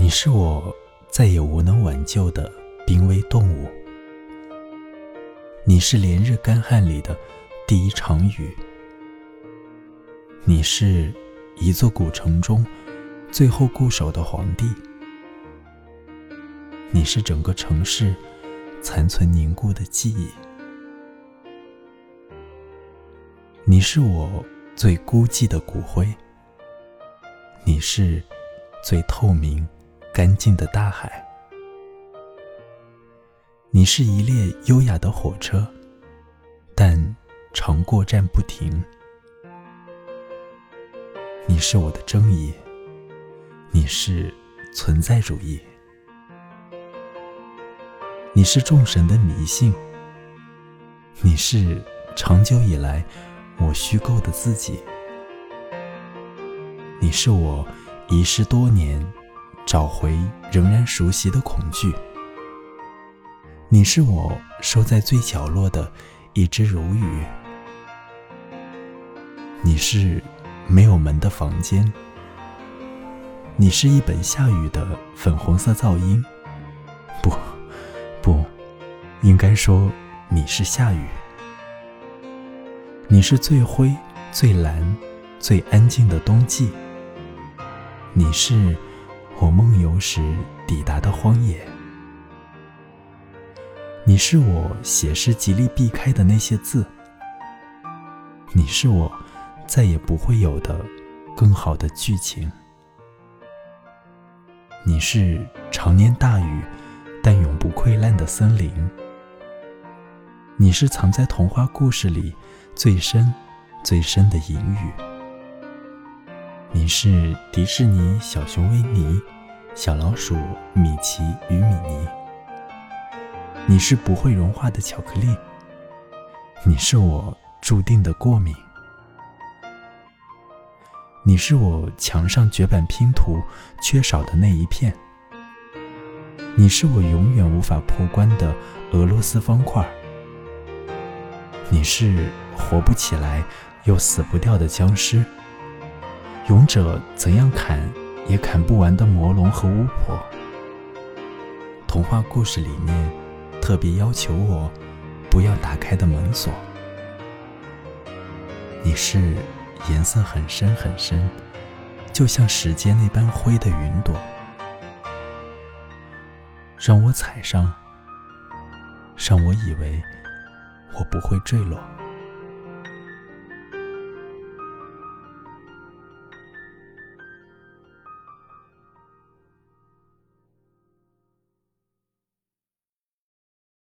你是我再也无能挽救的濒危动物，你是连日干旱里的第一场雨，你是一座古城中最后固守的皇帝，你是整个城市残存凝固的记忆，你是我最孤寂的骨灰，你是最透明。干净的大海，你是一列优雅的火车，但常过站不停。你是我的正义，你是存在主义，你是众神的迷信，你是长久以来我虚构的自己，你是我遗失多年。找回仍然熟悉的恐惧。你是我收在最角落的一只如雨。你是没有门的房间。你是一本下雨的粉红色噪音。不，不，应该说你是下雨。你是最灰、最蓝、最安静的冬季。你是。我梦游时抵达的荒野，你是我写诗极力避开的那些字，你是我再也不会有的更好的剧情，你是常年大雨但永不溃烂的森林，你是藏在童话故事里最深最深的隐语。你是迪士尼小熊维尼、小老鼠米奇与米妮。你是不会融化的巧克力。你是我注定的过敏。你是我墙上绝版拼图缺少的那一片。你是我永远无法破关的俄罗斯方块。你是活不起来又死不掉的僵尸。勇者怎样砍也砍不完的魔龙和巫婆。童话故事里面特别要求我不要打开的门锁。你是颜色很深很深，就像时间那般灰的云朵，让我踩上，让我以为我不会坠落。